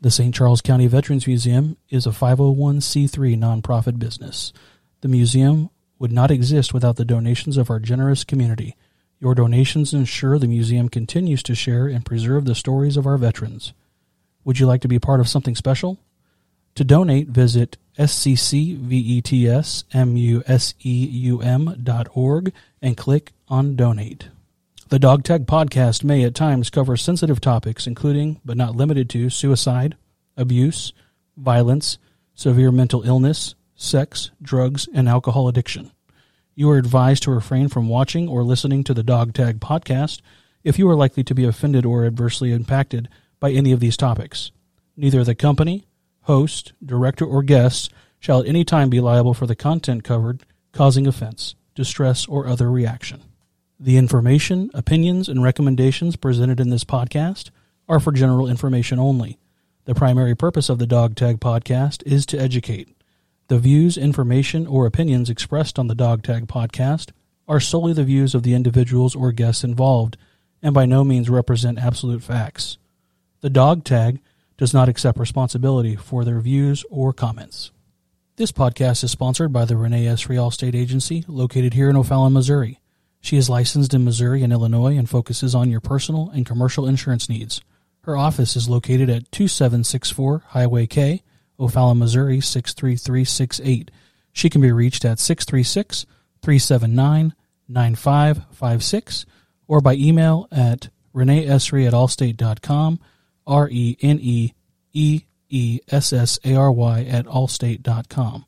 The St. Charles County Veterans Museum is a 501c3 nonprofit business. The museum would not exist without the donations of our generous community. Your donations ensure the museum continues to share and preserve the stories of our veterans. Would you like to be part of something special? To donate, visit sccvetsmuseum.org and click on Donate. The Dog Tag Podcast may at times cover sensitive topics, including, but not limited to, suicide, abuse, violence, severe mental illness, sex, drugs, and alcohol addiction. You are advised to refrain from watching or listening to the Dog Tag Podcast if you are likely to be offended or adversely impacted by any of these topics. Neither the company, host, director, or guests shall at any time be liable for the content covered, causing offense, distress, or other reaction. The information, opinions, and recommendations presented in this podcast are for general information only. The primary purpose of the Dog Tag Podcast is to educate. The views, information, or opinions expressed on the Dog Tag Podcast are solely the views of the individuals or guests involved and by no means represent absolute facts. The Dog Tag does not accept responsibility for their views or comments. This podcast is sponsored by the Renee Essary Allstate Agency, located here in O'Fallon, Missouri. She is licensed in Missouri and Illinois and focuses on your personal and commercial insurance needs. Her office is located at 2764 Highway K, O'Fallon, Missouri 63368. She can be reached at 636 379 9556 or by email at reneeesri at allstate.com, R E N E E E S S A R Y at allstate.com.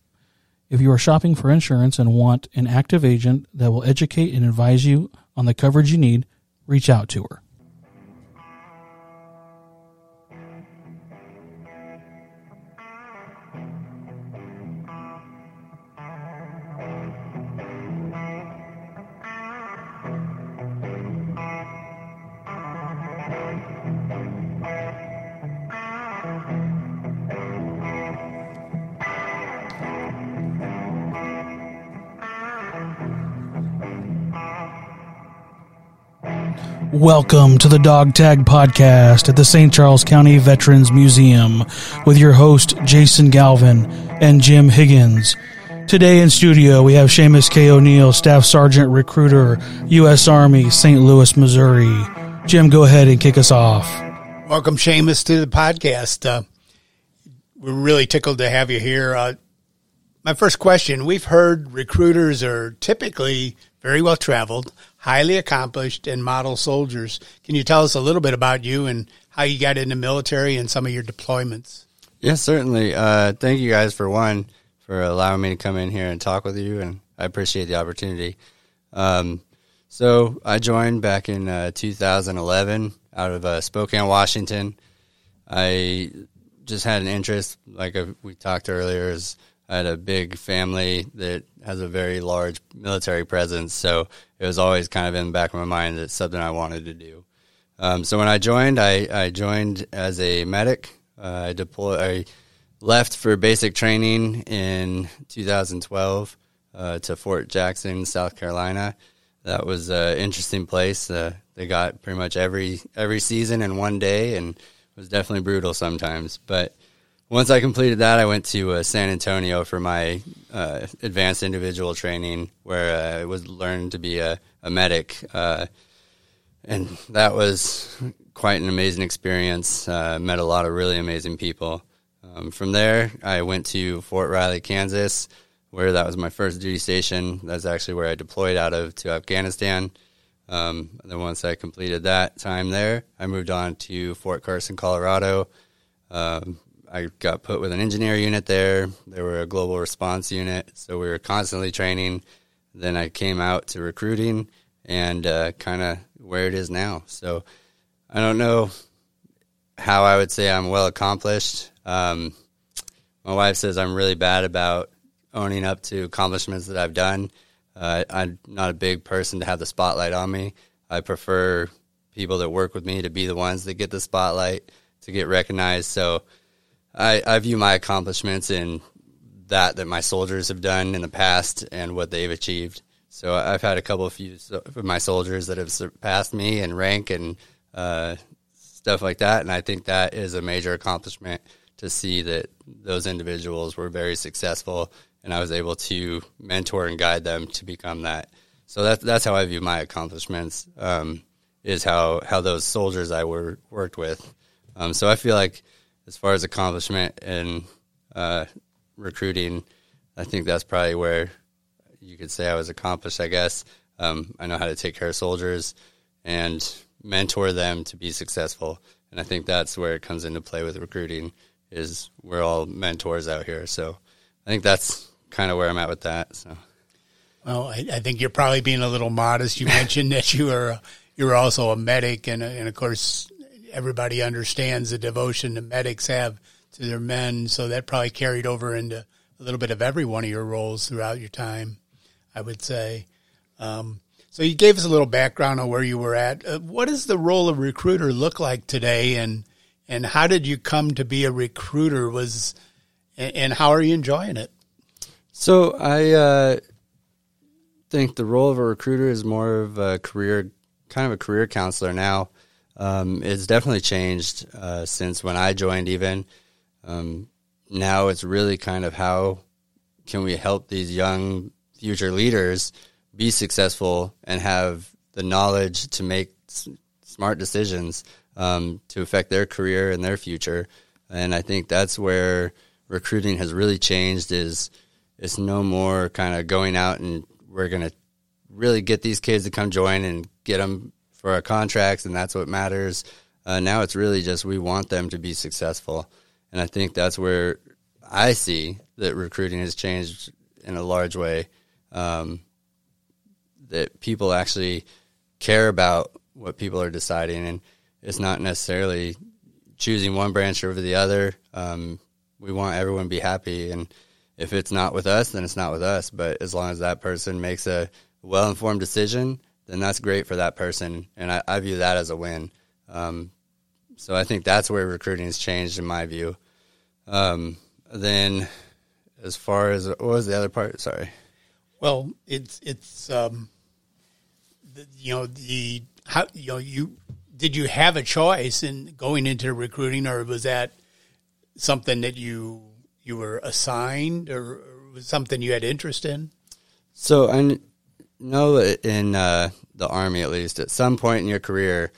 If you are shopping for insurance and want an active agent that will educate and advise you on the coverage you need, reach out to her. Welcome to the Dog Tag Podcast at the St. Charles County Veterans Museum with your host, Jason Galvin and Jim Higgins. Today in studio, we have Seamus K. O'Neel, Staff Sergeant Recruiter, U.S. Army, St. Louis, Missouri. Jim, go ahead and kick us off. Welcome, Seamus, to the podcast. Uh, we're really tickled to have you here. Uh, my first question we've heard recruiters are typically very well traveled, highly accomplished, and model soldiers. Can you tell us a little bit about you and how you got into military and some of your deployments? Yes, certainly. Uh, thank you guys for one for allowing me to come in here and talk with you, and I appreciate the opportunity. Um, so I joined back in uh, 2011 out of uh, Spokane, Washington. I just had an interest, like uh, we talked earlier, is I had a big family that has a very large military presence, so it was always kind of in the back of my mind that something I wanted to do. Um, so when I joined, I, I joined as a medic. Uh, I deployed. I left for basic training in 2012 uh, to Fort Jackson, South Carolina. That was an interesting place. Uh, they got pretty much every every season in one day, and was definitely brutal sometimes. But once I completed that, I went to uh, San Antonio for my uh, advanced individual training, where uh, I was learned to be a, a medic, uh, and that was quite an amazing experience. Uh, met a lot of really amazing people. Um, from there, I went to Fort Riley, Kansas, where that was my first duty station. That's actually where I deployed out of to Afghanistan. Um, then once I completed that time there, I moved on to Fort Carson, Colorado. Um, I got put with an engineer unit there. They were a global response unit, so we were constantly training. Then I came out to recruiting and uh, kind of where it is now. So I don't know how I would say I'm well accomplished. Um, my wife says I'm really bad about owning up to accomplishments that I've done. Uh, I'm not a big person to have the spotlight on me. I prefer people that work with me to be the ones that get the spotlight to get recognized. So I, I view my accomplishments in that that my soldiers have done in the past and what they've achieved. So I've had a couple of few of my soldiers that have surpassed me in rank and uh, stuff like that. And I think that is a major accomplishment to see that those individuals were very successful, and I was able to mentor and guide them to become that. So that's that's how I view my accomplishments. Um, is how how those soldiers I were worked with. Um, so I feel like as far as accomplishment and uh, recruiting, I think that's probably where you could say I was accomplished. I guess um, I know how to take care of soldiers and mentor them to be successful, and I think that's where it comes into play with recruiting. Is we're all mentors out here, so I think that's kind of where I'm at with that. So. Well, I, I think you're probably being a little modest. You mentioned that you were you were also a medic, and and of course everybody understands the devotion the medics have to their men, so that probably carried over into a little bit of every one of your roles throughout your time. I would say. Um, so you gave us a little background on where you were at. Uh, what does the role of recruiter look like today, and and how did you come to be a recruiter? Was and, and how are you enjoying it? So I uh, think the role of a recruiter is more of a career, kind of a career counselor now. Um, it's definitely changed uh, since when I joined. Even um, now, it's really kind of how can we help these young future leaders be successful and have the knowledge to make s- smart decisions um, to affect their career and their future. And I think that's where recruiting has really changed. Is it's no more kind of going out and we're going to really get these kids to come join and get them for our contracts, and that's what matters. Uh, now it's really just we want them to be successful, and I think that's where I see that recruiting has changed in a large way. Um, that people actually care about what people are deciding, and it's not necessarily choosing one branch over the other. Um, we want everyone to be happy, and if it's not with us, then it's not with us. But as long as that person makes a well informed decision, then that's great for that person, and I, I view that as a win. Um, so I think that's where recruiting has changed in my view. Um, then, as far as what was the other part? Sorry. Well, it's it's um, the, you know the how you know you did you have a choice in going into recruiting, or was that something that you you were assigned, or, or was something you had interest in? So I know in uh, the army, at least, at some point in your career,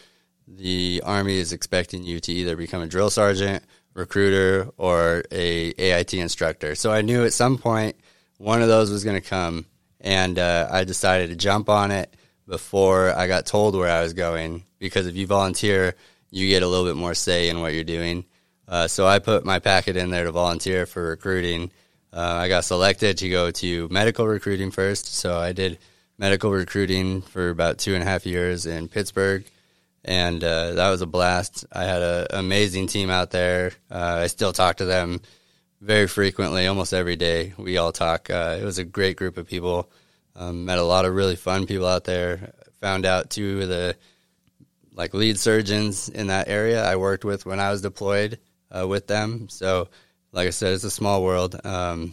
the army is expecting you to either become a drill sergeant, recruiter, or a AIT instructor. So I knew at some point one of those was going to come, and uh, I decided to jump on it before I got told where I was going. Because if you volunteer, you get a little bit more say in what you're doing. Uh, so I put my packet in there to volunteer for recruiting. Uh, I got selected to go to medical recruiting first, so I did medical recruiting for about two and a half years in Pittsburgh, and uh, that was a blast. I had an amazing team out there. Uh, I still talk to them very frequently, almost every day. We all talk. Uh, it was a great group of people. Um, met a lot of really fun people out there. Found out two of the like lead surgeons in that area I worked with when I was deployed uh, with them. So, like I said, it's a small world. Um,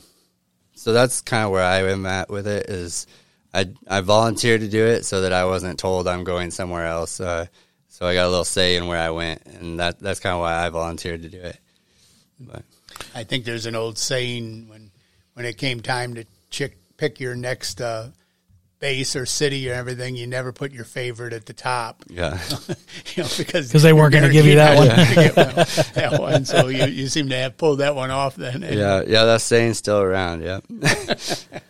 so that's kind of where I am at with it. Is I I volunteered to do it so that I wasn't told I'm going somewhere else. Uh, so I got a little say in where I went, and that that's kind of why I volunteered to do it. But I think there's an old saying when when it came time to chick, pick your next uh, base or city or everything, you never put your favorite at the top. yeah, you know, because 'Cause they weren't gonna give you that guaranteed not to get one- that one. So you, you seem to have pulled that one off then. Yeah, yeah. That saying's still around. Yeah.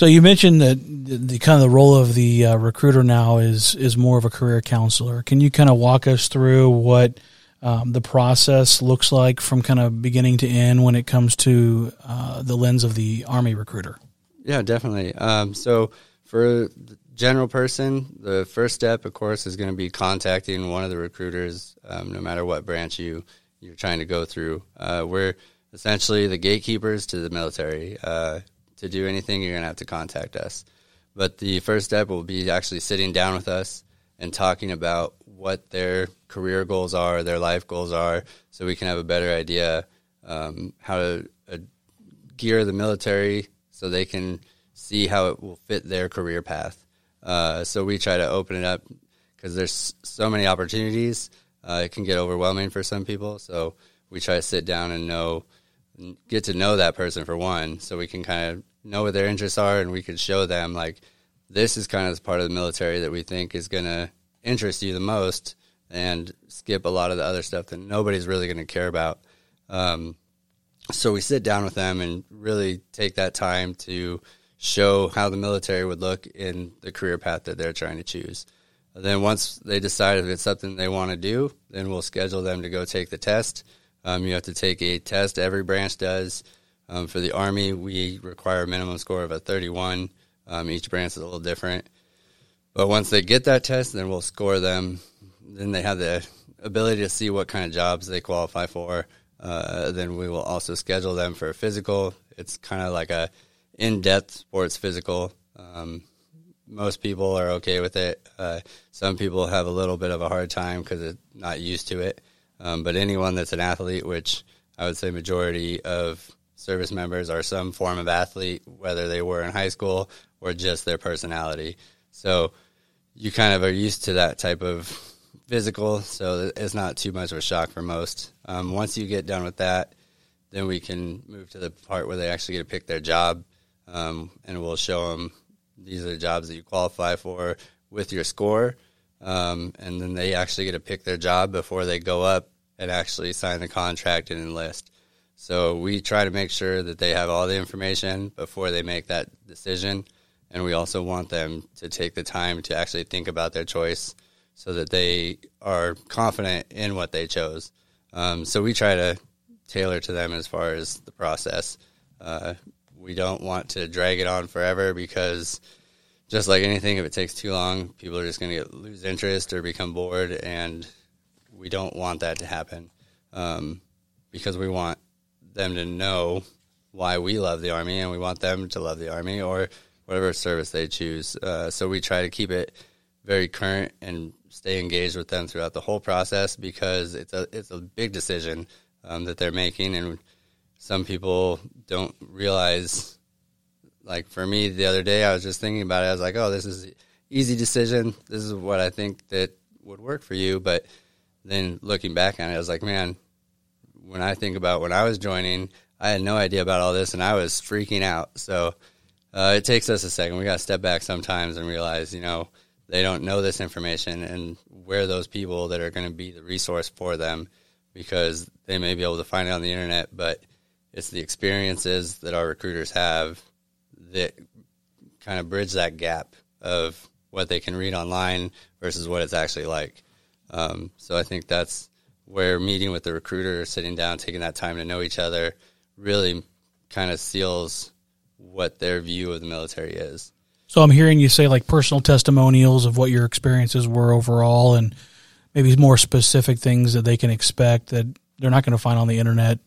So you mentioned that the, the kind of the role of the uh, recruiter now is is more of a career counselor. Can you kind of walk us through what um, the process looks like from kind of beginning to end when it comes to uh, the lens of the Army recruiter? Yeah, definitely. Um, so for the general person, the first step, of course, is going to be contacting one of the recruiters, um, no matter what branch you you're trying to go through. Uh, we're essentially the gatekeepers to the military. Uh, to do anything, you're going to have to contact us. But the first step will be actually sitting down with us and talking about what their career goals are, their life goals are, so we can have a better idea um, how to uh, gear the military so they can see how it will fit their career path. Uh, so we try to open it up because there's so many opportunities. uh, it can get overwhelming for some people. So we try to sit down and know, get to know that person for one, so we can kind of know what their interests are, and we could show them like this is kind of the part of the military that we think is going to interest you the most, and skip a lot of the other stuff that nobody's really going to care about. Um, so we sit down with them and really take that time to show how the military would look in the career path that they're trying to choose. And then once they decide if it's something they want to do, then we'll schedule them to go take the test. Um, you have to take a test. Every branch does. Um, for the Army, we require a minimum score of a 31. Um, each branch is a little different. But once they get that test, then we'll score them. Then they have the ability to see what kind of jobs they qualify for. Uh, then we will also schedule them for a physical. It's kind of like a in-depth sports physical. Um, most people are okay with it. Uh, some people have a little bit of a hard time because they're not used to it. Um, but anyone that's an athlete, which I would say majority of service members are some form of athlete, whether they were in high school or just their personality. So you kind of are used to that type of physical, so it's not too much of a shock for most. Um, once you get done with that, then we can move to the part where they actually get to pick their job, um, and we'll show them these are the jobs that you qualify for with your score, um, and then they actually get to pick their job before they go up and actually sign the contract and enlist. So we try to make sure that they have all the information before they make that decision, and we also want them to take the time to actually think about their choice so that they are confident in what they chose. Um, so we try to tailor to them as far as the process. Uh, we don't want to drag it on forever because just like anything, if it takes too long, people are just going to lose interest or become bored, and we don't want that to happen um, because we want them to know why we love the Army and we want them to love the Army or whatever service they choose. Uh, so we try to keep it very current and stay engaged with them throughout the whole process because it's a it's a big decision um, that they're making, and some people don't realize. Like for me, the other day, I was just thinking about it. I was like, "Oh, this is easy decision. This is what I think that would work for you." But then looking back on it, I was like, "Man, when I think about when I was joining, I had no idea about all this, and I was freaking out." So uh, it takes us a second. We got to step back sometimes and realize, you know, they don't know this information and where those people that are going to be the resource for them because they may be able to find it on the internet, but it's the experiences that our recruiters have that kind of bridge that gap of what they can read online versus what it's actually like. Um, so I think that's where meeting with the recruiter, sitting down, taking that time to know each other, really kind of seals what their view of the military is. So I'm hearing you say like personal testimonials of what your experiences were overall, and maybe more specific things that they can expect that they're not going to find on the internet.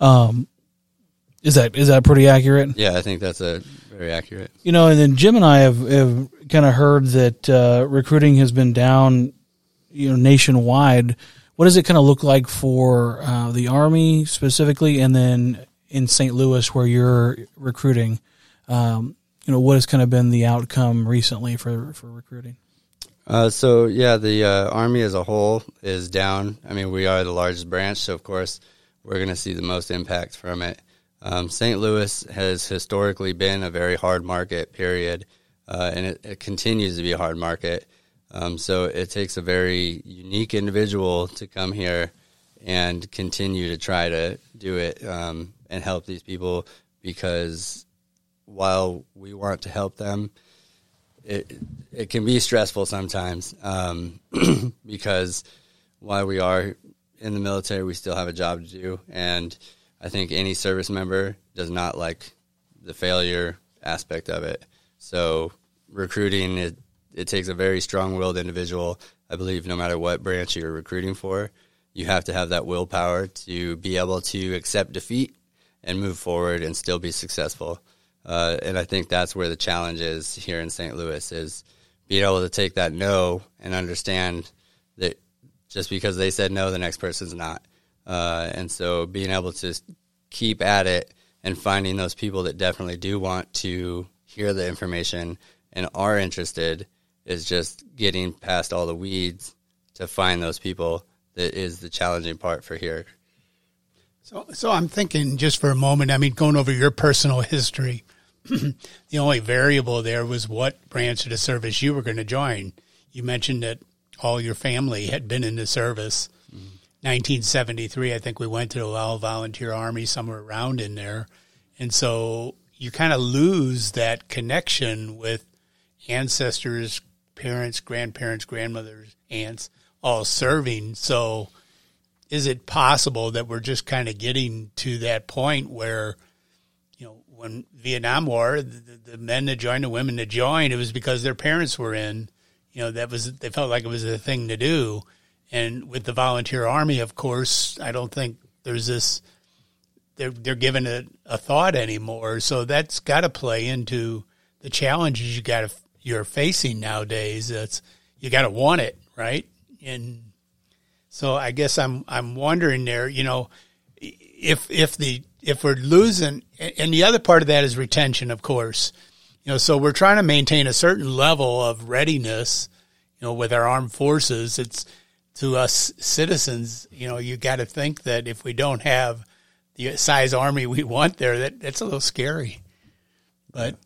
Um, is that is that pretty accurate? Yeah, I think that's a very accurate. You know, and then Jim and I have, have kind of heard that uh, recruiting has been down, you know, nationwide. What does it kind of look like for uh, the Army specifically, and then in St. Louis where you're recruiting? Um, you know, what has kind of been the outcome recently for for recruiting? Uh, so yeah, the uh, army as a whole is down. I mean, we are the largest branch, so of course we're going to see the most impact from it. Um, St. Louis has historically been a very hard market, period, uh, and it, it, continues to be a hard market. Um, so it takes a very unique individual to come here and continue to try to do it um, and help these people because while we want to help them, it it can be stressful sometimes um, because while we are in the military, we still have a job to do, and I think any service member does not like the failure aspect of it. So recruiting it it takes a very strong-willed individual. I believe no matter what branch you're recruiting for, you have to have that willpower to be able to accept defeat and move forward and still be successful. Uh, and I think that's where the challenge is here in St. Louis is being able to take that no and understand that just because they said no, the next person's not. Uh, and so being able to keep at it and finding those people that definitely do want to hear the information and are interested is just getting past all the weeds to find those people that is the challenging part for here. So, so I'm thinking just for a moment. I mean, going over your personal history, the only variable there was what branch of the service you were going to join. You mentioned that all your family had been in the service. Mm-hmm. 1973, I think we went to the All Volunteer Army somewhere around in there, and so you kind of lose that connection with ancestors, parents, grandparents, grandmothers, aunts, all serving. So, is it possible that we're just kind of getting to that point where, you know, when Vietnam War, the, the men that joined, the women that joined, it was because their parents were in. You know, that was they felt like it was a thing to do. And with the volunteer army, of course, I don't think there's this they're they're given a, a thought anymore. So that's got to play into the challenges you got to you're facing nowadays. It's you got to want it, right? And so I guess I'm I'm wondering there, you know, if if the if we're losing, and the other part of that is retention, of course. You know, so we're trying to maintain a certain level of readiness. You know, with our armed forces, it's to us citizens. You know, you got to think that if we don't have the size army we want there, that that's a little scary. But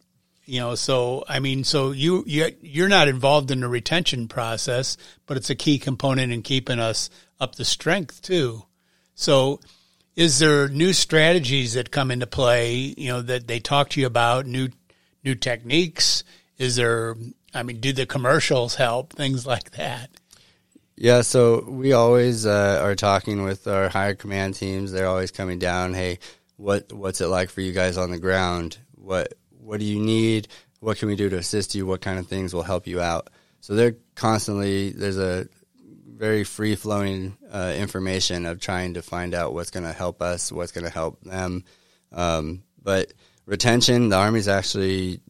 you know, so I mean, so you you you're not involved in the retention process, but it's a key component in keeping us up the strength too. So, is there new strategies that come into play? You know, that they talk to you about new new techniques. Is there? I mean, do the commercials help? Things like that. Yeah, so we always uh, are talking with our higher command teams. They're always coming down. Hey, what what's it like for you guys on the ground? What what do you need? What can we do to assist you? What kind of things will help you out? So they're constantly there's a very free flowing uh, information of trying to find out what's going to help us, what's going to help them. Um, but retention, the Army's actually,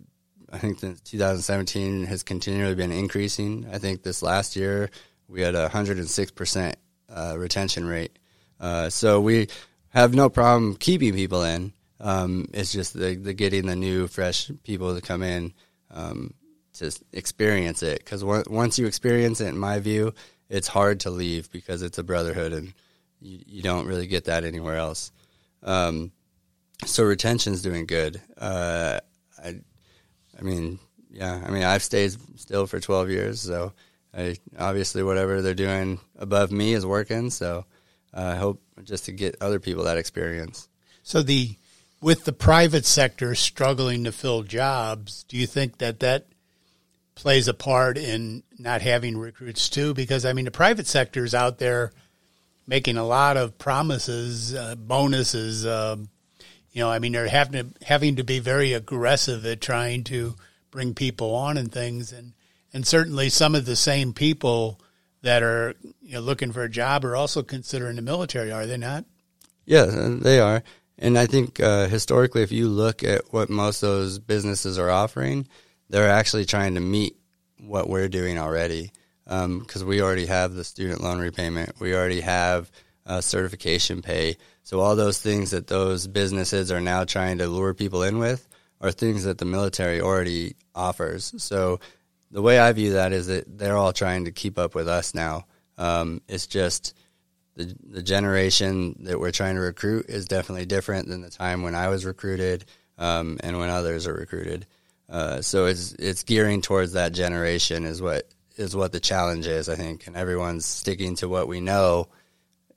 I think, since 2017 has continually been increasing. I think this last year we had a 106% uh, retention rate. Uh, so we have no problem keeping people in. Um, it's just the, the, getting the new, fresh people to come in um, to experience it. Because once you experience it, in my view, it's hard to leave because it's a brotherhood and you, you don't really get that anywhere else. Um, so retention's doing good. Uh, I, I mean, yeah, I mean, I've stayed still for 12 years, so I, obviously whatever they're doing above me is working. So uh, I hope just to get other people that experience. So the with the private sector struggling to fill jobs, do you think that that plays a part in not having recruits too? Because I mean, the private sector is out there making a lot of promises, uh, bonuses. Uh, you know, I mean, they're having to having to be very aggressive at trying to bring people on and things, and and certainly some of the same people that are you know, looking for a job are also considering the military, are they not? Yeah, they are. And I think uh, historically, if you look at what most of those businesses are offering, they're actually trying to meet what we're doing already. Because um, we already have the student loan repayment, we already have uh, certification pay. So all those things that those businesses are now trying to lure people in with are things that the military already offers. So the way I view that is that they're all trying to keep up with us now. Um, it's just the the generation that we're trying to recruit is definitely different than the time when I was recruited um, and when others are recruited. Uh, so it's it's gearing towards that generation is what is what the challenge is, I think, and everyone's sticking to what we know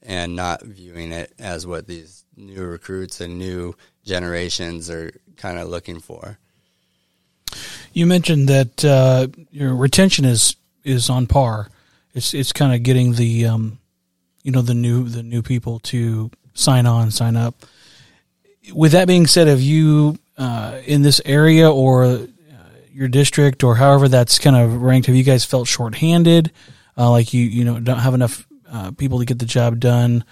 and not viewing it as what these new recruits and new generations are kind of looking for. You mentioned that uh, your retention is is on par. It's it's kind of getting the um, you know the new the new people to sign on, sign up. With that being said, have you uh, in this area or uh, your district or however that's kind of ranked? Have you guys felt shorthanded? Uh, like you you know don't have enough uh, people to get the job done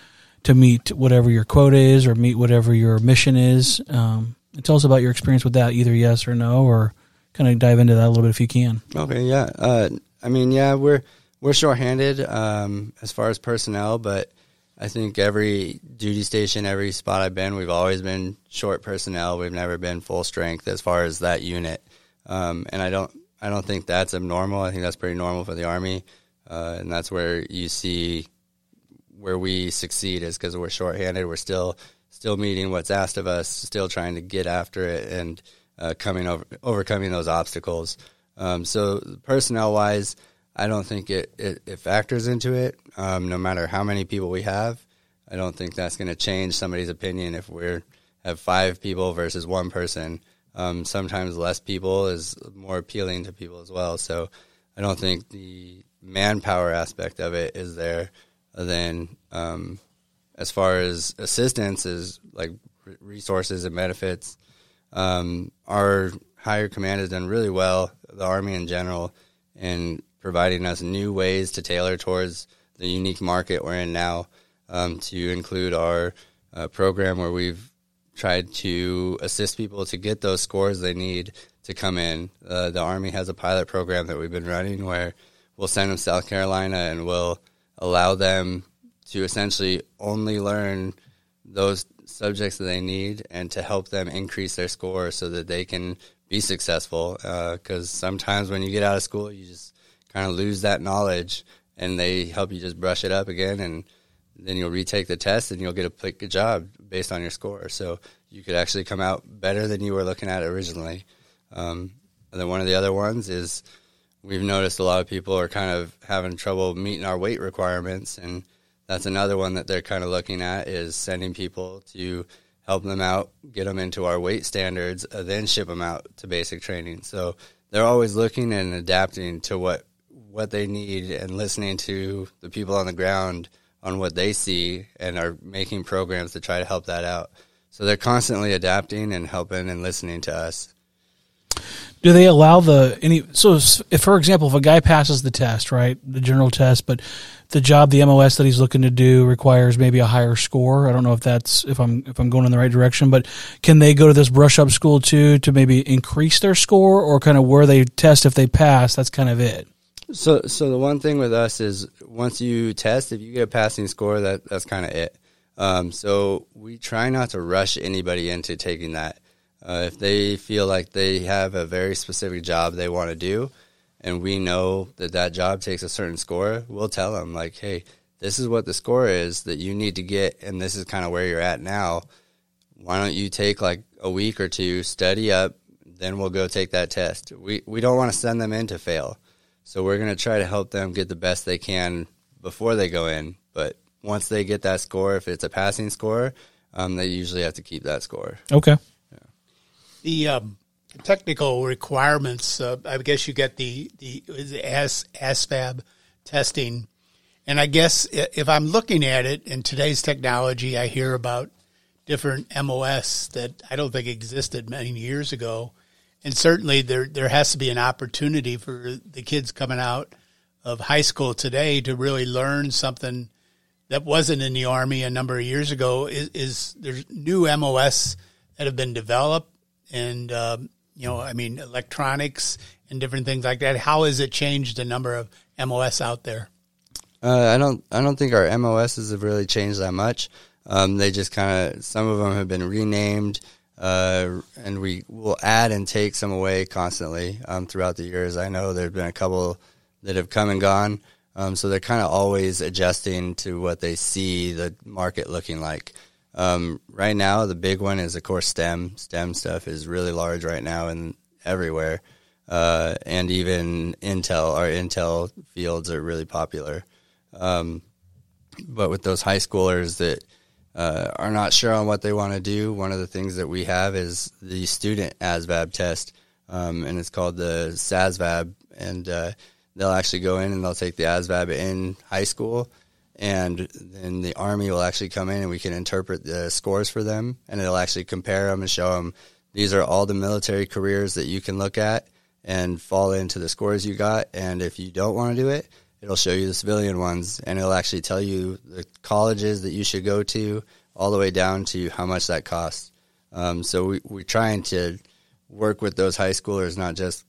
to meet whatever your quota is or meet whatever your mission is. Um, tell us about your experience with that, either yes or no, or kind of dive into that a little bit if you can. Okay, yeah. Uh, I mean, yeah, we're we're shorthanded um, as far as personnel, but I think every duty station, every spot I've been, we've always been short personnel. We've never been full strength as far as that unit, um, and I don't I don't think that's abnormal. I think that's pretty normal for the army, uh, and that's where you see where we succeed is because we're shorthanded. We're still still meeting what's asked of us, still trying to get after it, and uh, coming over overcoming those obstacles. Um, so personnel wise, I don't think it, it, it factors into it. Um, no matter how many people we have, I don't think that's going to change somebody's opinion if we're have five people versus one person. Um, sometimes less people is more appealing to people as well. So I don't think the manpower aspect of it is there. Then um, as far as assistance is like resources and benefits, um, our higher command has done really well. The Army in general in providing us new ways to tailor towards the unique market we're in now. Um, to include our uh, program where we've tried to assist people to get those scores they need to come in. Uh, the Army has a pilot program that we've been running where we'll send them to South Carolina and we'll allow them to essentially only learn those subjects that they need and to help them increase their score so that they can be successful. Because uh, sometimes when you get out of school, you just kind of lose that knowledge and they help you just brush it up again and then you'll retake the test and you'll get a a job based on your score. So you could actually come out better than you were looking at originally. Um, and then one of the other ones is we've noticed a lot of people are kind of having trouble meeting our weight requirements, and that's another one that they're kind of looking at is sending people to help them out, get them into our weight standards, uh, then ship them out to basic training. So they're always looking and adapting to what what they need and listening to the people on the ground on what they see and are making programs to try to help that out. So they're constantly adapting and helping and listening to us. Do they allow the any? So, if for example, if a guy passes the test, right, the general test, but the job, the MOS that he's looking to do requires maybe a higher score. I don't know if that's if I'm if I'm going in the right direction, but can they go to this brush up school too to maybe increase their score, or kind of where they test if they pass? That's kind of it. So, so the one thing with us is once you test, if you get a passing score, that that's kind of it. Um, so we try not to rush anybody into taking that. Uh, if they feel like they have a very specific job they want to do, and we know that that job takes a certain score, we'll tell them like, "Hey, this is what the score is that you need to get, and this is kind of where you're at now. Why don't you take like a week or two, study up, then we'll go take that test. We we don't want to send them in to fail." So we're going to try to help them get the best they can before they go in. But once they get that score, if it's a passing score, um, they usually have to keep that score. Okay. Yeah. The um, technical requirements, uh, I guess you get the the, the AS, ASVAB testing, and I guess if I'm looking at it in today's technology, I hear about different MOS that I don't think existed many years ago and certainly there there has to be an opportunity for the kids coming out of high school today to really learn something that wasn't in the army a number of years ago. Is, is there's new MOS that have been developed, and um, you know, I mean, electronics and different things like that. How has it changed the number of MOS out there? Uh, I don't I don't think our MOSs have really changed that much. Um, they just kind of some of them have been renamed uh, and we will add and take some away constantly um, throughout the years. I know there have been a couple that have come and gone, um, so they're kind of always adjusting to what they see the market looking like. Um, right now, the big one is of course STEM. STEM stuff is really large right now and everywhere, uh, and even Intel. Our Intel fields are really popular. Um, but with those high schoolers that uh, are not sure on what they want to do, one of the things that we have is the student ASVAB test, um, and it's called the SASVAB, and uh, they'll actually go in and they'll take the ASVAB in high school, and then the Army will actually come in and we can interpret the scores for them, and it'll actually compare them and show them these are all the military careers that you can look at and fall into the scores you got, and if you don't want to do it, it'll show you the civilian ones and it'll actually tell you the colleges that you should go to all the way down to how much that costs. Um, so we, we're trying to work with those high schoolers, not just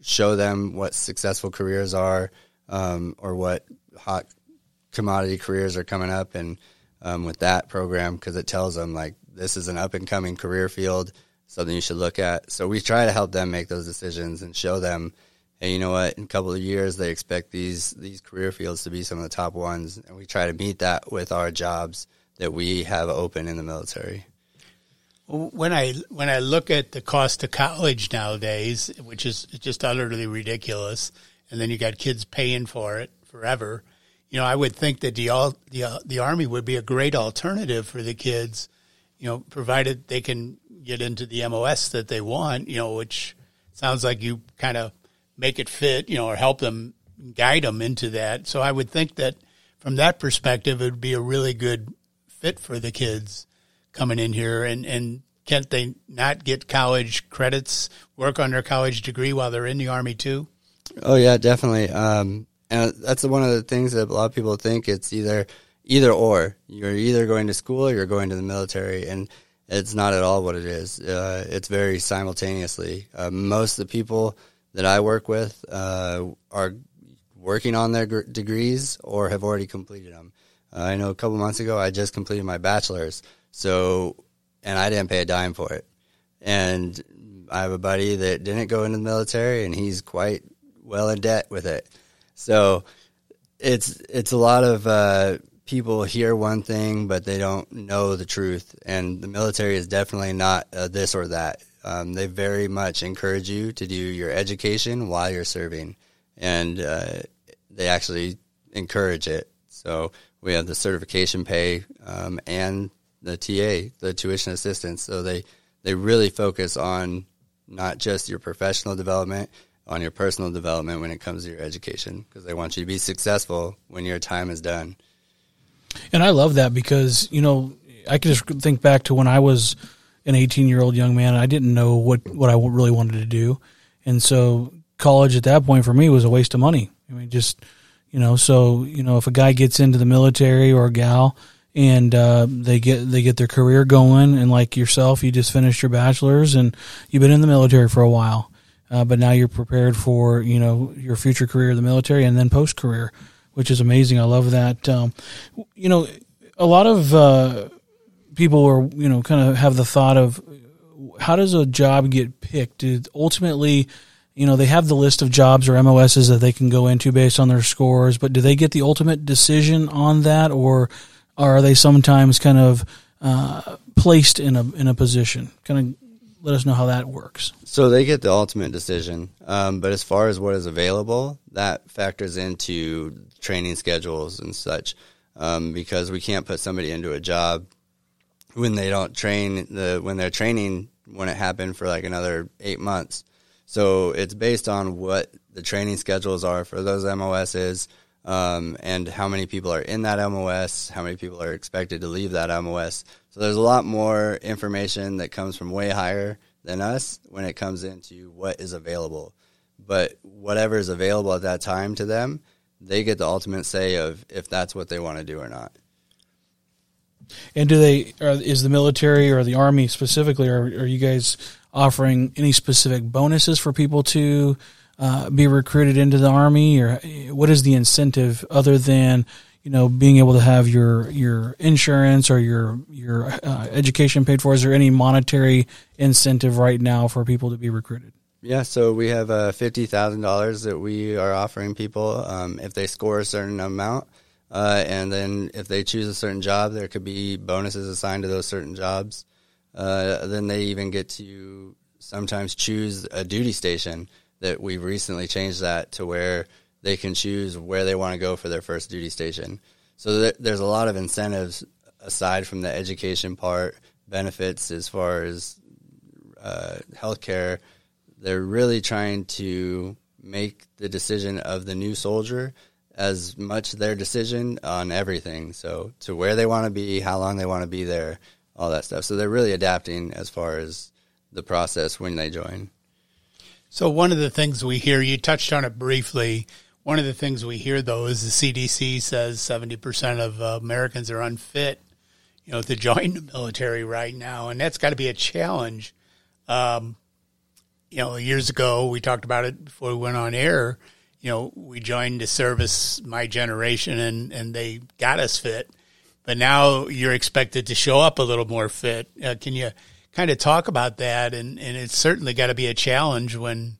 show them what successful careers are um, or what hot commodity careers are coming up. And um, with that program, because it tells them like this is an up and coming career field, something you should look at. So we try to help them make those decisions and show them hey, you know what? In a couple of years, they expect these these career fields to be some of the top ones, and we try to meet that with our jobs that we have open in the military. When I when I look at the cost of college nowadays, which is just utterly ridiculous, and then you got kids paying for it forever, you know, I would think that the all the the army would be a great alternative for the kids, you know, provided they can get into the MOS that they want, you know, which sounds like you kind of make it fit, you know, or help them guide them into that. So I would think that from that perspective, it would be a really good fit for the kids coming in here and, and can't they not get college credits, work on their college degree while they're in the army too? Oh yeah, definitely. Um, and that's one of the things that a lot of people think it's either either or. You're either going to school or you're going to the military, and it's not at all what it is. Uh, it's very simultaneously. Uh, most of the people that I work with uh, are working on their gr- degrees or have already completed them. Uh, I know a couple months ago I just completed my bachelor's, so and I didn't pay a dime for it. And I have a buddy that didn't go into the military, and he's quite well in debt with it. So it's it's a lot of uh, people hear one thing, but they don't know the truth. And the military is definitely not uh, this or that. Um, they very much encourage you to do your education while you're serving, and uh, they actually encourage it. So we have the certification pay um, and the TA, the tuition assistance. So they they really focus on not just your professional development, on your personal development when it comes to your education, because they want you to be successful when your time is done. And I love that because you know I can just think back to when I was an 18 year old young man. I didn't know what what I really wanted to do, and so college at that point for me was a waste of money. I mean, just you know, so you know, if a guy gets into the military or a gal and uh, they get they get their career going, and like yourself, you just finished your bachelor's and you've been in the military for a while, uh, but now you're prepared for you know your future career in the military and then post career, which is amazing. I love that. Um, you know, a lot of uh, people are you know kind of have the thought of how does a job get picked? ultimately you know, they have the list of jobs or MOSs that they can go into based on their scores, but do they get the ultimate decision on that, or are they sometimes kind of uh, placed in a in a position? Kind of let us know how that works. So they get the ultimate decision, um, but as far as what is available, that factors into training schedules and such, um, because we can't put somebody into a job when they don't train the when they're training when it happened for like another eight months. So it's based on what the training schedules are for those MOSs um, and how many people are in that MOS, how many people are expected to leave that MOS. So there's a lot more information that comes from way higher than us when it comes into what is available. But whatever is available at that time to them, they get the ultimate say of if that's what they want to do or not. And do they? is the military or the army specifically? Are, are you guys offering any specific bonuses for people to uh, be recruited into the army, or what is the incentive other than you know being able to have your your insurance or your your uh, education paid for? Is there any monetary incentive right now for people to be recruited? Yeah, so we have uh, fifty thousand dollars that we are offering people um, if they score a certain amount, uh, and then if they choose a certain job, there could be bonuses assigned to those certain jobs. Uh, then they even get to sometimes choose a duty station that we've recently changed that to where they can choose where they want to go for their first duty station. So th- there's a lot of incentives aside from the education part, benefits as far as uh, healthcare. They're really trying to make the decision of the new soldier as much their decision on everything. So to where they want to be, how long they want to be there, all that stuff. So they're really adapting as far as the process when they join. So one of the things we hear, you touched on it briefly. One of the things we hear though is the CDC says seventy percent of uh, Americans are unfit, you know, to join the military right now, and that's got to be a challenge. Um, you know, years ago we talked about it before we went on air. You know, we joined the service, my generation, and and they got us fit but now you're expected to show up a little more fit. Uh, can you kind of talk about that? And, and it's certainly got to be a challenge when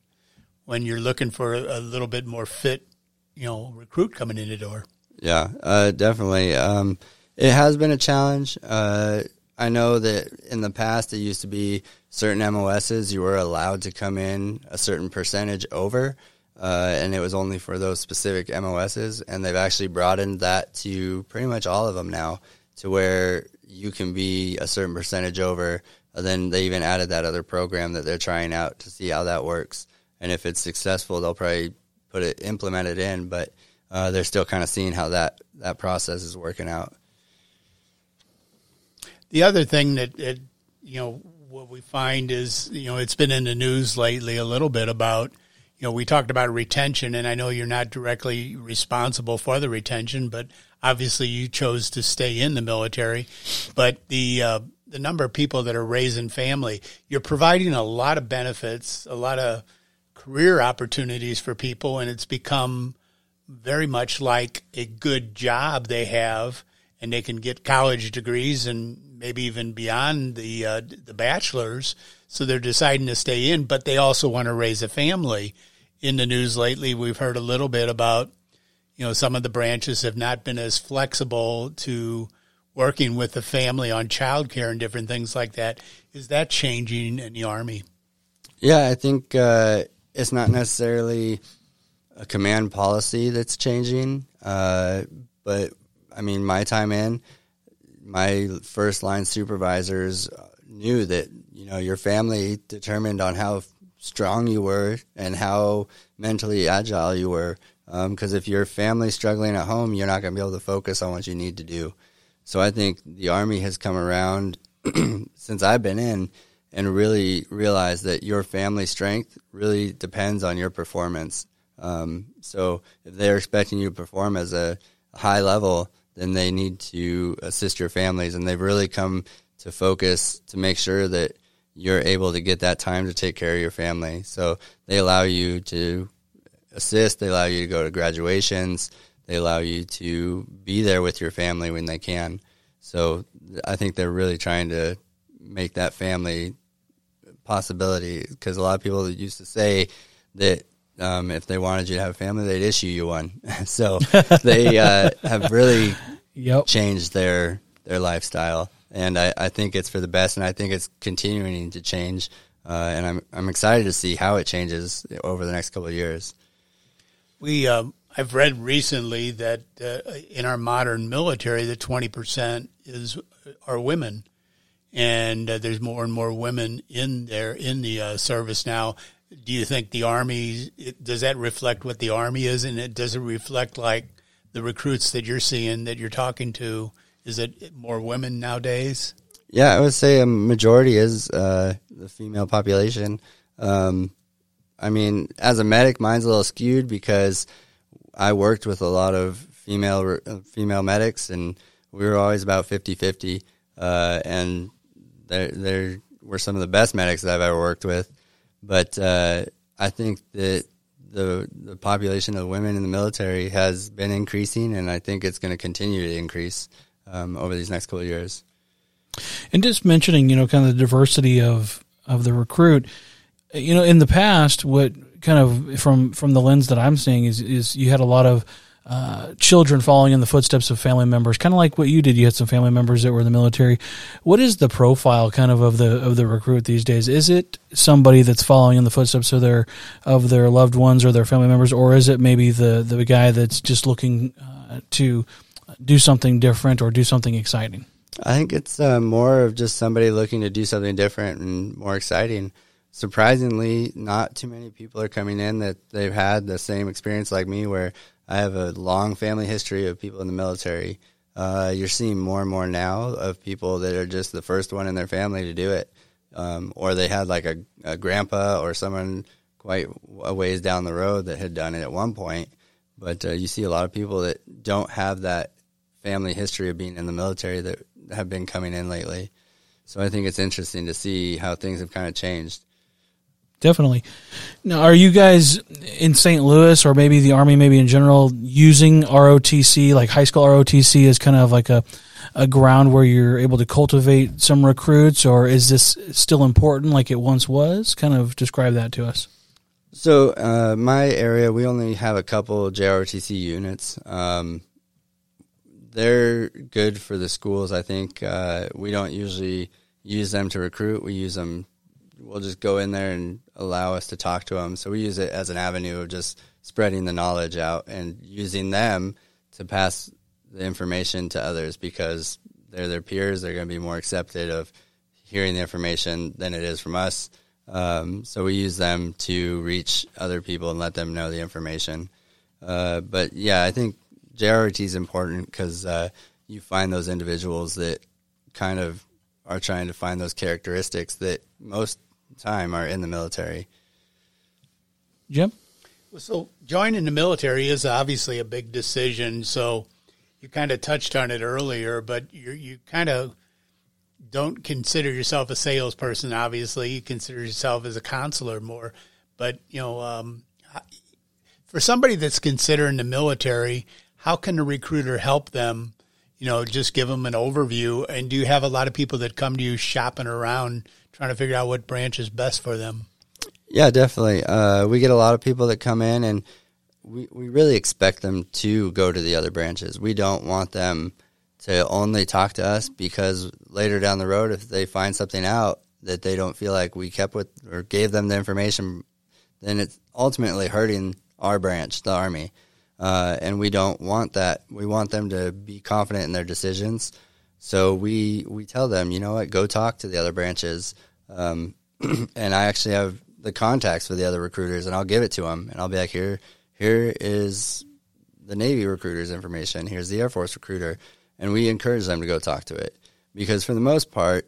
when you're looking for a, a little bit more fit, you know, recruit coming in the door. Yeah, uh, definitely. Um, it has been a challenge. Uh, I know that in the past it used to be certain MOSs you were allowed to come in a certain percentage over, uh, and it was only for those specific MOSs. And they've actually broadened that to pretty much all of them now, to where you can be a certain percentage over. And then they even added that other program that they're trying out to see how that works. And if it's successful, they'll probably put it implemented in. But uh, they're still kind of seeing how that that process is working out. The other thing that, that you know what we find is you know it's been in the news lately a little bit about you know we talked about retention and I know you're not directly responsible for the retention but obviously you chose to stay in the military but the uh, the number of people that are raising family you're providing a lot of benefits a lot of career opportunities for people and it's become very much like a good job they have and they can get college degrees and maybe even beyond the uh, the bachelor's. So they're deciding to stay in, but they also want to raise a family. In the news lately, we've heard a little bit about, you know, some of the branches have not been as flexible to working with the family on childcare and different things like that. Is that changing in the Army? Yeah, I think uh, it's not necessarily a command policy that's changing, uh, but I mean, my time in, my first line supervisors knew that you know your family determined on how strong you were and how mentally agile you were. Because um, if your family's struggling at home, you're not going to be able to focus on what you need to do. So I think the Army has come around since I've been in and really realized that your family strength really depends on your performance. Um, so if they're expecting you to perform as a high level, then they need to assist your families. And they've really come to focus to make sure that you're able to get that time to take care of your family. So they allow you to assist, they allow you to go to graduations, they allow you to be there with your family when they can. So I think they're really trying to make that family possibility because a lot of people used to say that um, if they wanted you to have a family, they'd issue you one. so they uh, have really yep. changed their their lifestyle, and I, I, think it's for the best, and I think it's continuing to change. Uh, and I'm I'm excited to see how it changes over the next couple of years. We um, I've read recently that uh, in our modern military, the twenty percent is are women, and uh, there's more and more women in there in the uh, service now do you think the army does that reflect what the army is and it does it reflect like the recruits that you're seeing that you're talking to is it more women nowadays? Yeah i would say a majority is uh, the female population. Um, i mean as a medic mine's a little skewed because i worked with a lot of female uh, female medics and we were always about 50-50 uh, and they were some of the best medics that i've ever worked with. But uh, I think that the the population of women in the military has been increasing, and I think it's going to continue to increase um, over these next couple of years. And just mentioning, you know, kind of the diversity of of the recruit, you know, in the past, what kind of from from the lens that I'm seeing is is you had a lot of uh, children following in the footsteps of family members, kind of like what you did. You had some family members that were in the military. What is the profile kind of of the of the recruit these days? Is it somebody that's following in the footsteps of their of their loved ones or their family members, or is it maybe the the guy that's just looking uh, to do something different or do something exciting? I think it's uh, more of just somebody looking to do something different and more exciting. Surprisingly, not too many people are coming in that they've had the same experience like me, where I have a long family history of people in the military. Uh, you're seeing more and more now of people that are just the first one in their family to do it, um, or they had like a, a, grandpa or someone quite a ways down the road that had done it at one point. But uh, you see a lot of people that don't have that family history of being in the military that have been coming in lately. So I think it's interesting to see how things have kind of changed definitely. Now, are you guys in St. Louis or maybe the Army, maybe in general, using ROTC, like high school ROTC, as kind of like a, a ground where you're able to cultivate some recruits, or is this still important like it once was? Kind of describe that to us. So uh, my area, we only have a couple JROTC units. Um, they're good for the schools. I think uh, we don't usually use them to recruit. We use them. We'll just go in there and allow us to talk to them. So we use it as an avenue of just spreading the knowledge out and using them to pass the information to others because they're their peers. They're going to be more accepted of hearing the information than it is from us. Um, so we use them to reach other people and let them know the information. Uh, but yeah, I think JROT is important because uh, you find those individuals that kind of are trying to find those characteristics that most time are in the military. Jim? So joining the military is obviously a big decision. So you kind of touched on it earlier, but you you kind of don't consider yourself a salesperson. Obviously, you consider yourself as a counselor more. But you know, um, for somebody that's considering the military, how can a recruiter help them? You know, just give them an overview. And do you have a lot of people that come to you shopping around trying to figure out what branch is best for them? Yeah, definitely. Uh, we get a lot of people that come in, and we, we really expect them to go to the other branches. We don't want them to only talk to us because later down the road, if they find something out that they don't feel like we kept with or gave them the information, then it's ultimately hurting our branch, the Army. Uh, and we don't want that. We want them to be confident in their decisions. So we we tell them, you know what, go talk to the other branches. Um, and I actually have the contacts for the other recruiters, and I'll give it to them, and I'll be like, here, here is the Navy recruiter's information. Here's the Air Force recruiter, and we encourage them to go talk to it because for the most part,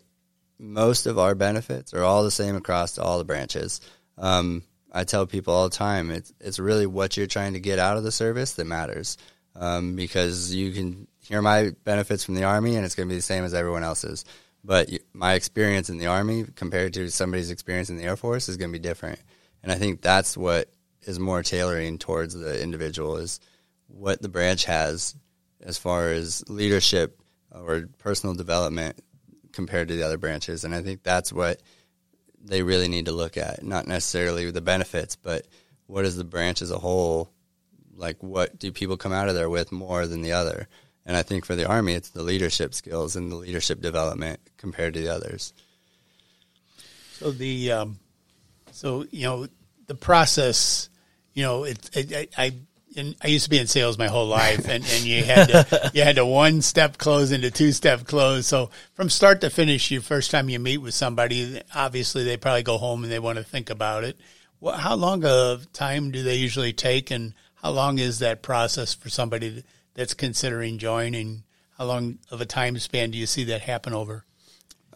most of our benefits are all the same across all the branches. Um, I tell people all the time, it's it's really what you're trying to get out of the service that matters, um, because you can hear my benefits from the Army, and it's going to be the same as everyone else's. But my experience in the Army compared to somebody's experience in the Air Force is going to be different. And I think that's what is more tailoring towards the individual is what the branch has as far as leadership or personal development compared to the other branches. And I think that's what they really need to look at, not necessarily the benefits, but what is the branch as a whole? Like, what do people come out of there with more than the other? And I think for the Army, it's the leadership skills and the leadership development compared to the others. So the, um, so you know, the process, you know, it, it I, I, I used to be in sales my whole life, and, and you had to you had to one step close into two step close. So from start to finish, you first time you meet with somebody, obviously they probably go home and they want to think about it. Well, how long of time do they usually take, and how long is that process for somebody that's considering joining? How long of a time span do you see that happen over?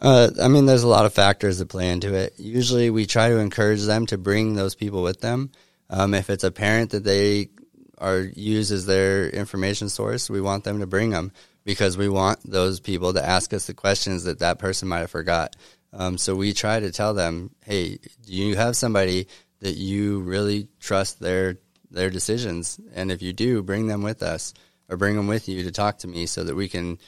Uh, I mean, there's a lot of factors that play into it. Usually, we try to encourage them to bring those people with them. Um, if it's a parent that they are used as their information source, we want them to bring them because we want those people to ask us the questions that that person might have forgot. Um, so we try to tell them, hey, do you have somebody that you really trust their their decisions? And if you do, bring them with us or bring them with you to talk to me so that we can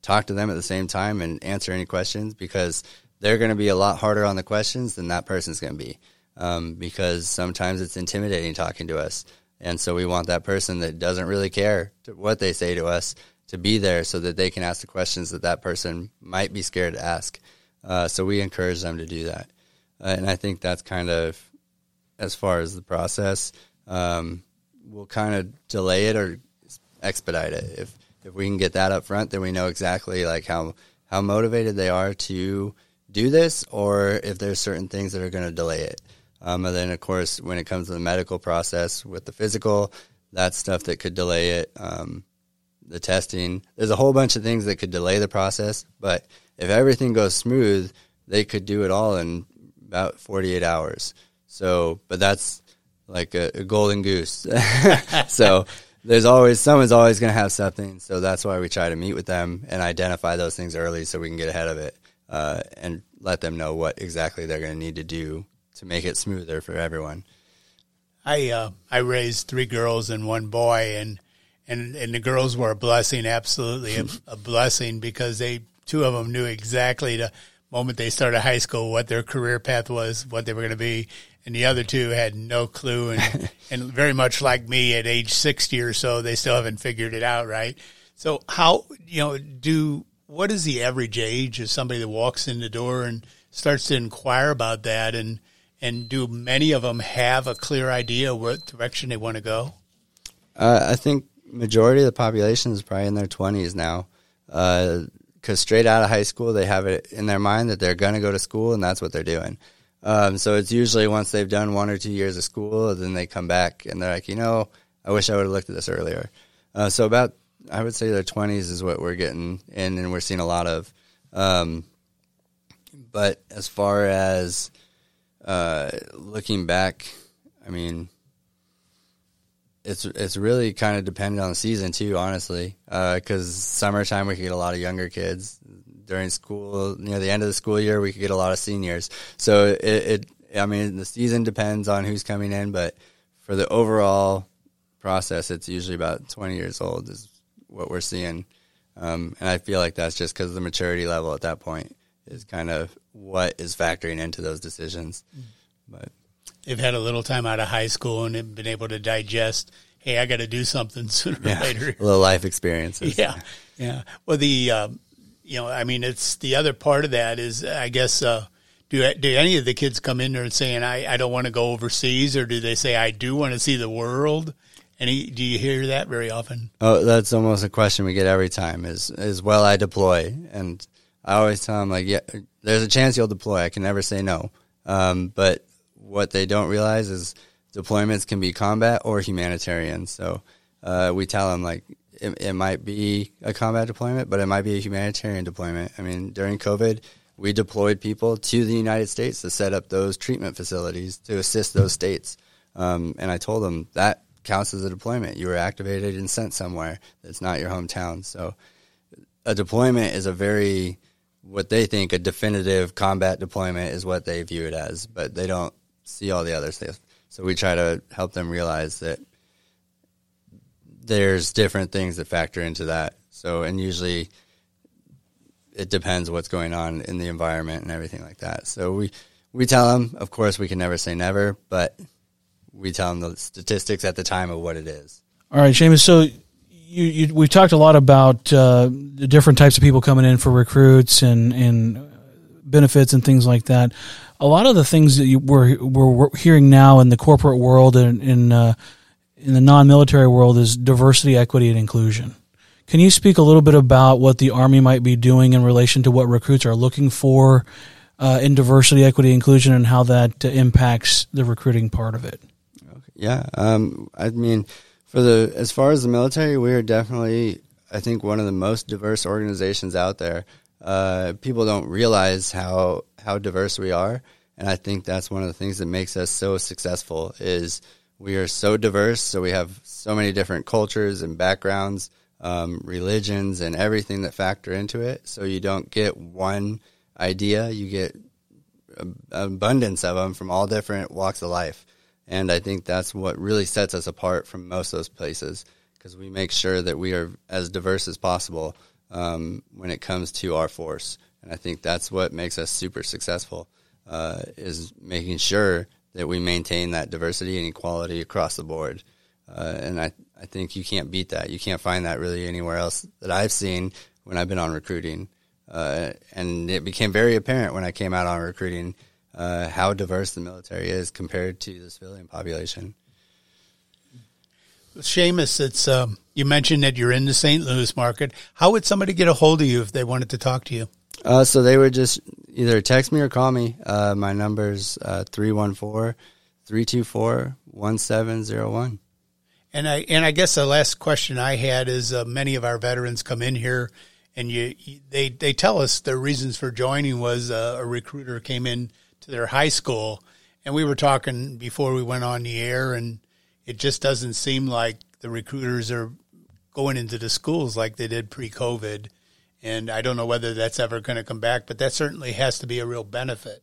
talk to them at the same time and answer any questions because they're going to be a lot harder on the questions than that person's going to be um, because sometimes it's intimidating talking to us. And so we want that person that doesn't really care what they say to us to be there so that they can ask the questions that that person might be scared to ask. Uh, so we encourage them to do that. Uh, and I think that's kind of as far as the process. Um, we'll kind of delay it or expedite it. If if we can get that up front, then we know exactly like how how motivated they are to do this, or if there's certain things that are going to delay it. Um, and then, of course, when it comes to the medical process with the physical, that's stuff that could delay it. Um, the testing, there's a whole bunch of things that could delay the process. But if everything goes smooth, they could do it all in about 48 hours. So, but that's like a, a golden goose. so there's always someone's always going to have something. So that's why we try to meet with them and identify those things early so we can get ahead of it uh, and let them know what exactly they're going to need to do to make it smoother for everyone. I uh, I raised three girls and one boy, and and and the girls were a blessing, absolutely a, a blessing because they two of them knew exactly the moment they started high school what their career path was, what they were going to be, and the other two had no clue, and and very much like me at age sixty or so, they still haven't figured it out, right? So how you know do what is the average age of somebody that walks in the door and starts to inquire about that and and do many of them have a clear idea what direction they want to go? Uh, I think majority of the population is probably in their twenties now, because uh, straight out of high school they have it in their mind that they're going to go to school and that's what they're doing. Um, so it's usually once they've done one or two years of school, then they come back and they're like, you know, I wish I would have looked at this earlier. Uh, so about I would say their twenties is what we're getting in, and we're seeing a lot of. Um, but as far as uh, looking back, I mean, it's it's really kind of dependent on the season too, honestly. Because uh, summertime we could get a lot of younger kids during school near the end of the school year we could get a lot of seniors. So it, it I mean, the season depends on who's coming in, but for the overall process, it's usually about twenty years old is what we're seeing. Um, and I feel like that's just because of the maturity level at that point is kind of what is factoring into those decisions. But they've had a little time out of high school and been able to digest. Hey, I got to do something sooner yeah, or later. A little life experiences. Yeah, yeah. Well, the um, you know, I mean, it's the other part of that is, I guess, uh, do do any of the kids come in there and saying, I, I don't want to go overseas, or do they say, I do want to see the world? Any? Do you hear that very often? Oh, that's almost a question we get every time. Is is well, I deploy, and I always tell them like, yeah, there's a chance you'll deploy. I can never say no. Um, but what they don't realize is deployments can be combat or humanitarian. So uh, we tell them like it, it might be a combat deployment, but it might be a humanitarian deployment. I mean, during COVID, we deployed people to the United States to set up those treatment facilities to assist those states. Um, and I told them that counts as a deployment. You were activated and sent somewhere that's not your hometown. So a deployment is a very what they think a definitive combat deployment is what they view it as, but they don't see all the other stuff. So we try to help them realize that there's different things that factor into that. So and usually it depends what's going on in the environment and everything like that. So we we tell them, of course, we can never say never, but we tell them the statistics at the time of what it is. All right, Seamus. So you, you we've talked a lot about uh, the different types of people coming in for recruits and and benefits and things like that. A lot of the things that you, we're we're hearing now in the corporate world and in uh, in the non-military world is diversity, equity, and inclusion. Can you speak a little bit about what the Army might be doing in relation to what recruits are looking for uh, in diversity, equity, inclusion, and how that impacts the recruiting part of it? Yeah, um, I mean, for the as far as the military, we are definitely, I think, one of the most diverse organizations out there. Uh, people don't realize how how diverse we are, and I think that's one of the things that makes us so successful. Is we are so diverse, so we have so many different cultures and backgrounds, um, religions, and everything that factor into it. So you don't get one idea; you get abundance of them from all different walks of life. And I think that's what really sets us apart from most of those places because we make sure that we are as diverse as possible um, when it comes to our force. And I think that's what makes us super successful uh, is making sure that we maintain that diversity and equality across the board. Uh, and I, I think you can't beat that. You can't find that really anywhere else that I've seen when I've been on recruiting. Uh, and it became very apparent when I came out on recruiting uh, how diverse the military is compared to the civilian population. Seamus, it's um, you mentioned that you're in the St. Louis market. How would somebody get a hold of you if they wanted to talk to you? Uh, so they would just either text me or call me. Uh, my number's uh, 314 324 1701. And I and I guess the last question I had is uh, many of our veterans come in here and you they they tell us their reasons for joining was uh, a recruiter came in to their high school. And we were talking before we went on the air, and it just doesn't seem like the recruiters are going into the schools like they did pre COVID. And I don't know whether that's ever going to come back, but that certainly has to be a real benefit.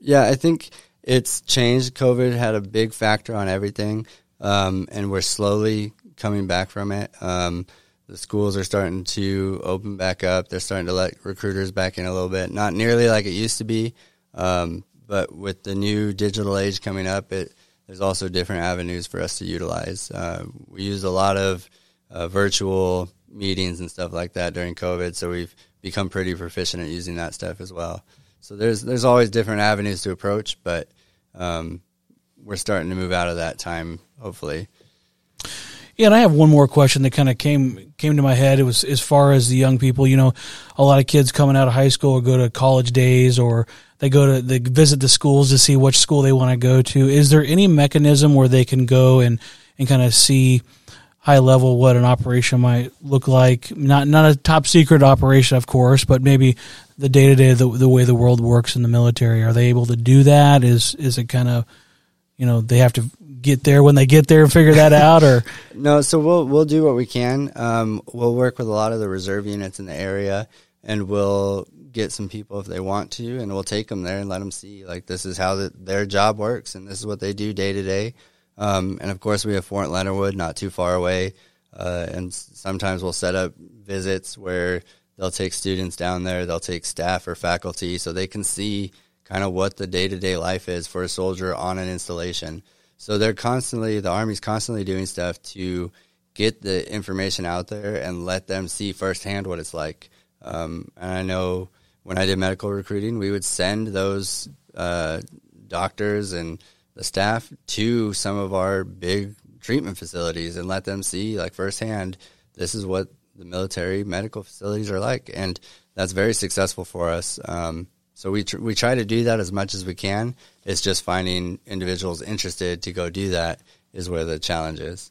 Yeah, I think it's changed. COVID had a big factor on everything, um, and we're slowly coming back from it. Um, the schools are starting to open back up. They're starting to let recruiters back in a little bit. Not nearly like it used to be, um, but with the new digital age coming up, it there's also different avenues for us to utilize. Uh, we use a lot of uh, virtual meetings and stuff like that during COVID, so we've become pretty proficient at using that stuff as well. So there's there's always different avenues to approach, but um, we're starting to move out of that time, hopefully. Yeah, and I have one more question that kind of came came to my head. It was as far as the young people. You know, a lot of kids coming out of high school or go to college days, or they go to they visit the schools to see which school they want to go to. Is there any mechanism where they can go and and kind of see high level what an operation might look like? Not not a top secret operation, of course, but maybe the day to day the way the world works in the military. Are they able to do that? Is is it kind of you know they have to get there when they get there and figure that out or no so we'll we'll do what we can um, we'll work with a lot of the reserve units in the area and we'll get some people if they want to and we'll take them there and let them see like this is how the, their job works and this is what they do day to day um, and of course we have fort leonard wood not too far away uh, and sometimes we'll set up visits where they'll take students down there they'll take staff or faculty so they can see kind of what the day-to-day life is for a soldier on an installation so they're constantly, the Army's constantly doing stuff to get the information out there and let them see firsthand what it's like. Um, and I know when I did medical recruiting, we would send those uh, doctors and the staff to some of our big treatment facilities and let them see, like firsthand, this is what the military medical facilities are like, and that's very successful for us. Um, so we tr- we try to do that as much as we can. It's just finding individuals interested to go do that is where the challenge is.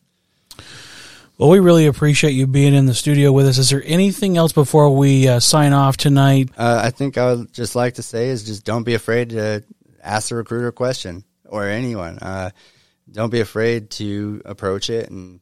Well, we really appreciate you being in the studio with us. Is there anything else before we uh, sign off tonight? Uh, I think I would just like to say is just don't be afraid to ask the recruiter a question or anyone. Uh, don't be afraid to approach it and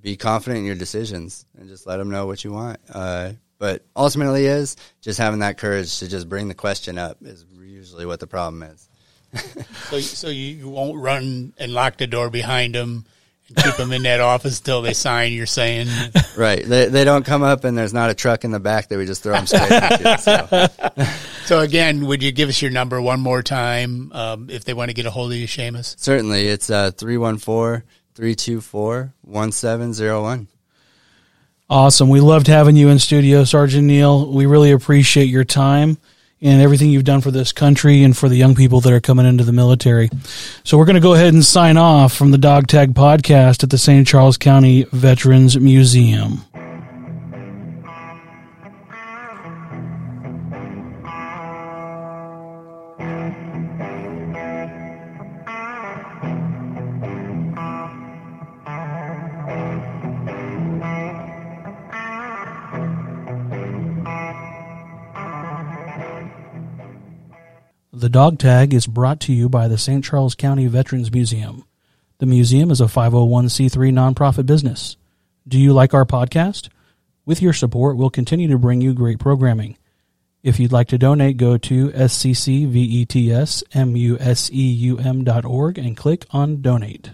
be confident in your decisions and just let them know what you want. Uh, but ultimately is just having that courage to just bring the question up is usually what the problem is. so, so you won't run and lock the door behind them and keep them in that office till they sign. You're saying, right? They they don't come up and there's not a truck in the back that we just throw them straight into. So. so again, would you give us your number one more time um, if they want to get a hold of you, Seamus? Certainly, it's uh, 314 324 1701. Awesome. We loved having you in studio, Sergeant Neal. We really appreciate your time and everything you've done for this country and for the young people that are coming into the military. So we're going to go ahead and sign off from the Dog Tag podcast at the St. Charles County Veterans Museum. The dog tag is brought to you by the St. Charles County Veterans Museum. The museum is a 501c3 nonprofit business. Do you like our podcast? With your support, we'll continue to bring you great programming. If you'd like to donate, go to sccvetsmuseum.org and click on donate.